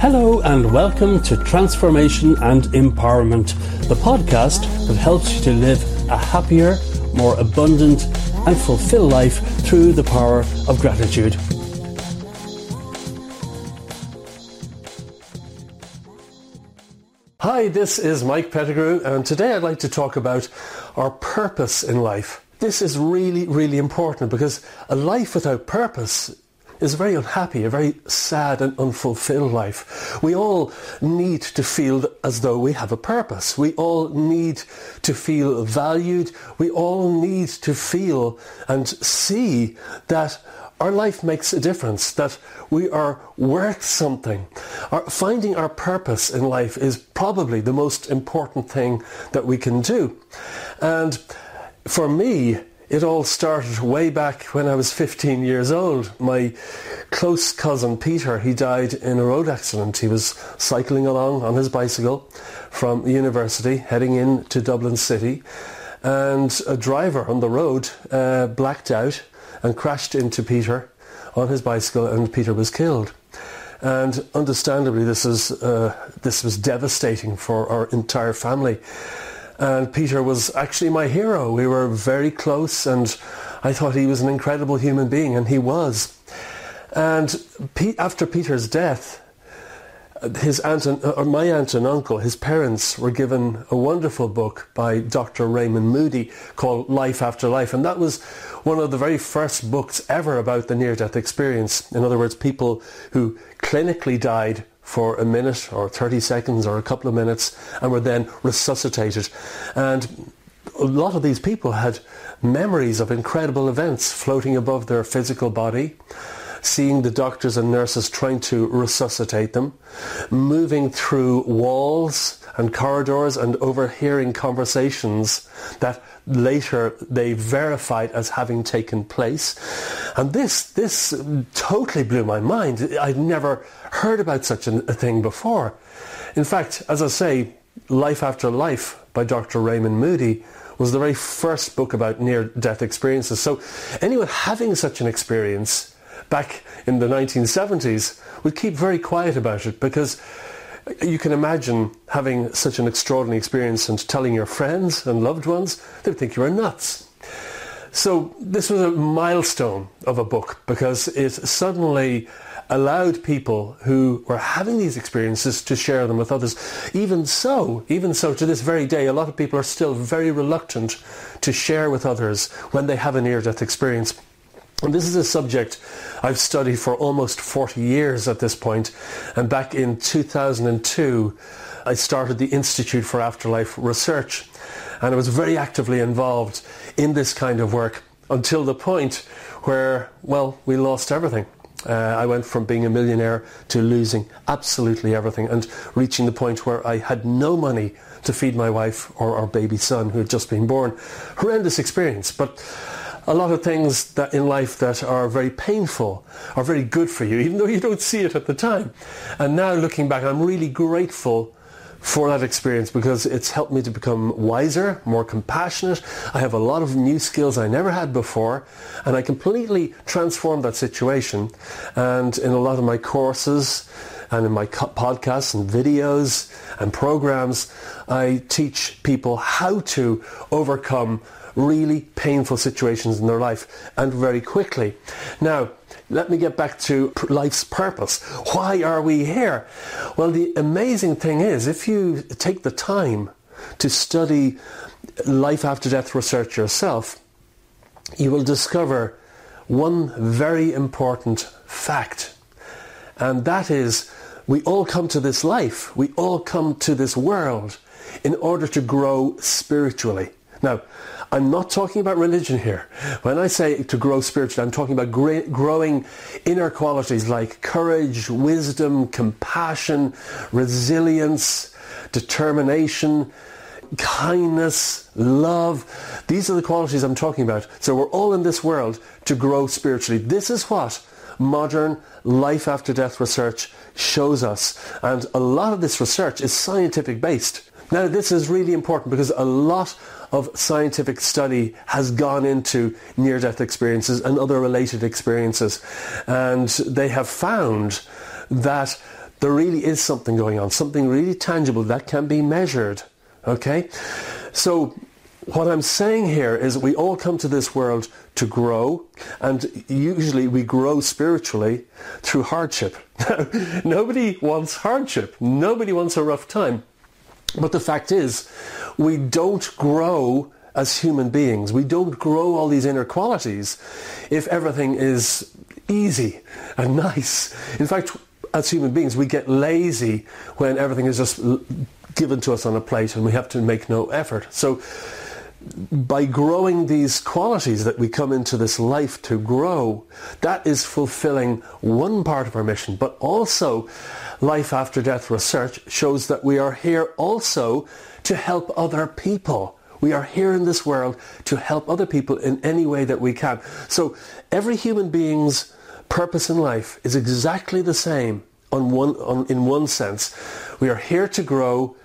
Hello and welcome to Transformation and Empowerment, the podcast that helps you to live a happier, more abundant and fulfilled life through the power of gratitude. Hi, this is Mike Pettigrew and today I'd like to talk about our purpose in life. This is really, really important because a life without purpose is a very unhappy, a very sad and unfulfilled life. We all need to feel as though we have a purpose. We all need to feel valued. We all need to feel and see that our life makes a difference, that we are worth something. Our, finding our purpose in life is probably the most important thing that we can do. And for me, it all started way back when I was 15 years old. My close cousin Peter, he died in a road accident. He was cycling along on his bicycle from university heading into Dublin City and a driver on the road uh, blacked out and crashed into Peter on his bicycle and Peter was killed. And understandably this, is, uh, this was devastating for our entire family. And Peter was actually my hero. We were very close and I thought he was an incredible human being and he was. And after Peter's death, his aunt and, or my aunt and uncle, his parents were given a wonderful book by Dr. Raymond Moody called Life After Life. And that was one of the very first books ever about the near-death experience. In other words, people who clinically died for a minute or 30 seconds or a couple of minutes and were then resuscitated. And a lot of these people had memories of incredible events floating above their physical body, seeing the doctors and nurses trying to resuscitate them, moving through walls and corridors and overhearing conversations that later they verified as having taken place. And this, this totally blew my mind. I'd never heard about such a thing before. In fact, as I say, Life After Life by Dr. Raymond Moody was the very first book about near-death experiences. So anyone having such an experience back in the 1970s would keep very quiet about it because you can imagine having such an extraordinary experience and telling your friends and loved ones, they'd think you were nuts. So this was a milestone of a book because it suddenly allowed people who were having these experiences to share them with others. Even so, even so, to this very day, a lot of people are still very reluctant to share with others when they have a near-death experience. And this is a subject I've studied for almost 40 years at this point. And back in 2002, I started the Institute for Afterlife Research. And I was very actively involved in this kind of work until the point where, well, we lost everything. Uh, I went from being a millionaire to losing absolutely everything and reaching the point where I had no money to feed my wife or our baby son who had just been born. Horrendous experience, but a lot of things that in life that are very painful are very good for you, even though you don't see it at the time. And now looking back, I'm really grateful for that experience because it's helped me to become wiser, more compassionate. I have a lot of new skills I never had before and I completely transformed that situation. And in a lot of my courses and in my podcasts and videos and programs, I teach people how to overcome really painful situations in their life and very quickly. Now, let me get back to life's purpose. Why are we here? Well, the amazing thing is if you take the time to study life after death research yourself, you will discover one very important fact. And that is we all come to this life, we all come to this world in order to grow spiritually. Now, I'm not talking about religion here. When I say to grow spiritually, I'm talking about growing inner qualities like courage, wisdom, compassion, resilience, determination, kindness, love. These are the qualities I'm talking about. So we're all in this world to grow spiritually. This is what modern life after death research shows us. And a lot of this research is scientific based. Now this is really important because a lot of scientific study has gone into near-death experiences and other related experiences. And they have found that there really is something going on, something really tangible that can be measured. Okay? So what I'm saying here is we all come to this world to grow, and usually we grow spiritually through hardship. Nobody wants hardship. Nobody wants a rough time. But the fact is, we don't grow as human beings. We don't grow all these inner qualities if everything is easy and nice. In fact, as human beings, we get lazy when everything is just given to us on a plate and we have to make no effort. So by growing these qualities that we come into this life to grow, that is fulfilling one part of our mission. But also, life after death research shows that we are here also to help other people. We are here in this world to help other people in any way that we can. So every human being's purpose in life is exactly the same on one, on, in one sense. We are here to grow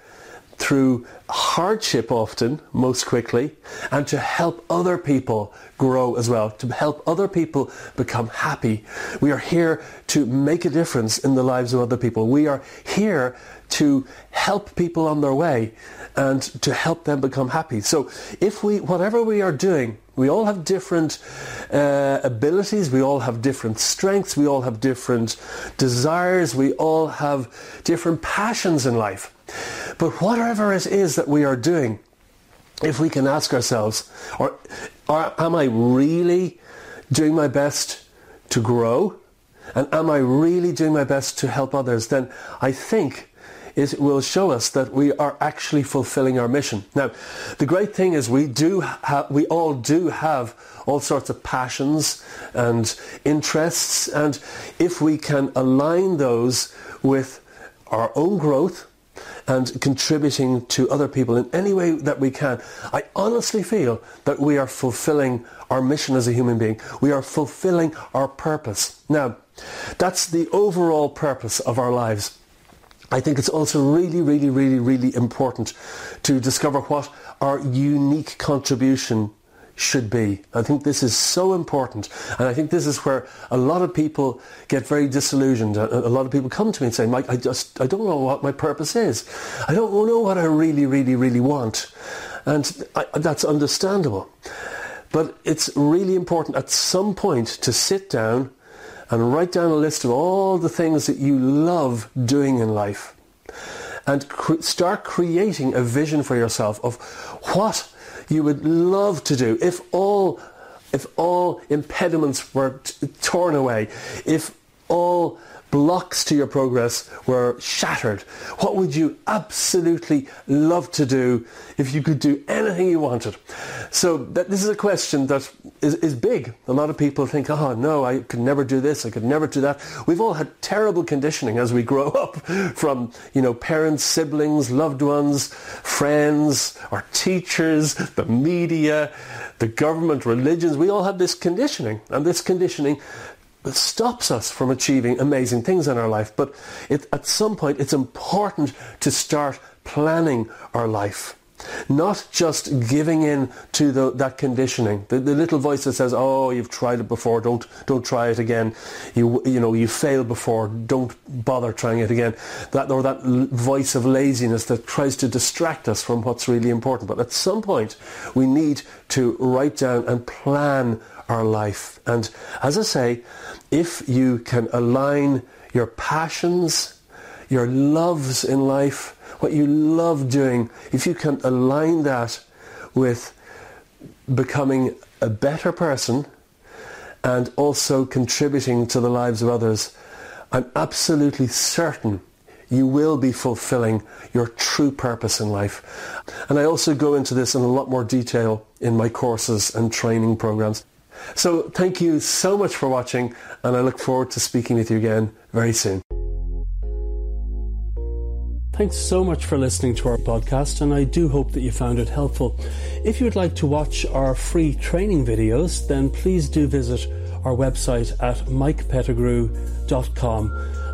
through hardship often, most quickly, and to help other people grow as well, to help other people become happy. We are here to make a difference in the lives of other people. We are here to help people on their way and to help them become happy. So if we, whatever we are doing, we all have different uh, abilities, we all have different strengths, we all have different desires, we all have different passions in life. But whatever it is that we are doing, if we can ask ourselves, or, or am I really doing my best to grow? And am I really doing my best to help others? Then I think it will show us that we are actually fulfilling our mission. Now, the great thing is we do have, we all do have all sorts of passions and interests, and if we can align those with our own growth and contributing to other people in any way that we can, I honestly feel that we are fulfilling our mission as a human being. We are fulfilling our purpose. Now, that's the overall purpose of our lives. I think it's also really, really, really, really important to discover what our unique contribution should be. I think this is so important. And I think this is where a lot of people get very disillusioned. A, lot of people come to me and say, Mike, I just, I don't know what my purpose is. I don't know what I really, really, really want. And I, that's understandable. But it's really important at some point to sit down and write down a list of all the things that you love doing in life and cr- start creating a vision for yourself of what you would love to do. If all if all impediments were t- torn away if all blocks to your progress were shattered, what would you absolutely love to do if you could do anything you wanted? So that, this is a question that is, is big. A lot of people think, oh no, I could never do this, I could never do that. We've all had terrible conditioning as we grow up from, you know, parents, siblings, loved ones, friends, our teachers, the media, the government, religions. We all have this conditioning and this conditioning stops us from achieving amazing things in our life. But it, at some point, it's important to start planning our life. Not just giving in to the, that conditioning. The, the, little voice that says, "Oh, you've tried it before. Don't don't try it again. You you know you failed before. Don't bother trying it again." That or that voice of laziness that tries to distract us from what's really important. But at some point, we need to write down and plan our life. And as I say, if you can align your passions, your loves in life, what you love doing, if you can align that with becoming a better person and also contributing to the lives of others, I'm absolutely certain you will be fulfilling your true purpose in life. And I also go into this in a lot more detail in my courses and training programs. So thank you so much for watching and I look forward to speaking with you again very soon. Thanks so much for listening to our podcast, and I do hope that you found it helpful. If you would like to watch our free training videos, then please do visit our website at mikepettigrew.com.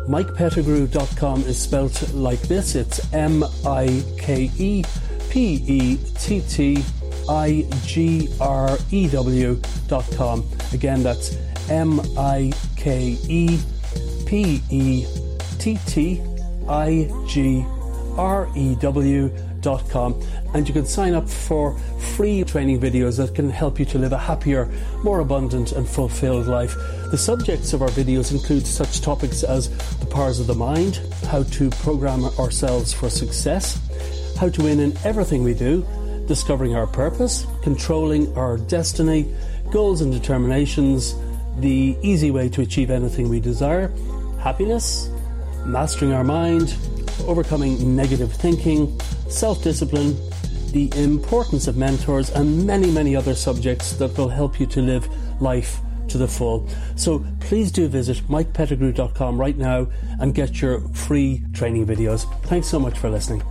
MikePettigrew.com is spelt like this it's M I K E P E T T I G R E W.com. Again, that's M I K E P E T T I G R E W dot com, and you can sign up for free training videos that can help you to live a happier, more abundant, and fulfilled life. The subjects of our videos include such topics as the powers of the mind, how to program ourselves for success, how to win in everything we do, discovering our purpose, controlling our destiny, goals and determinations, the easy way to achieve anything we desire, happiness, mastering our mind, overcoming negative thinking, self discipline, the importance of mentors, and many, many other subjects that will help you to live life to the full. So please do visit mikepettigrew.com right now and get your free training videos. Thanks so much for listening.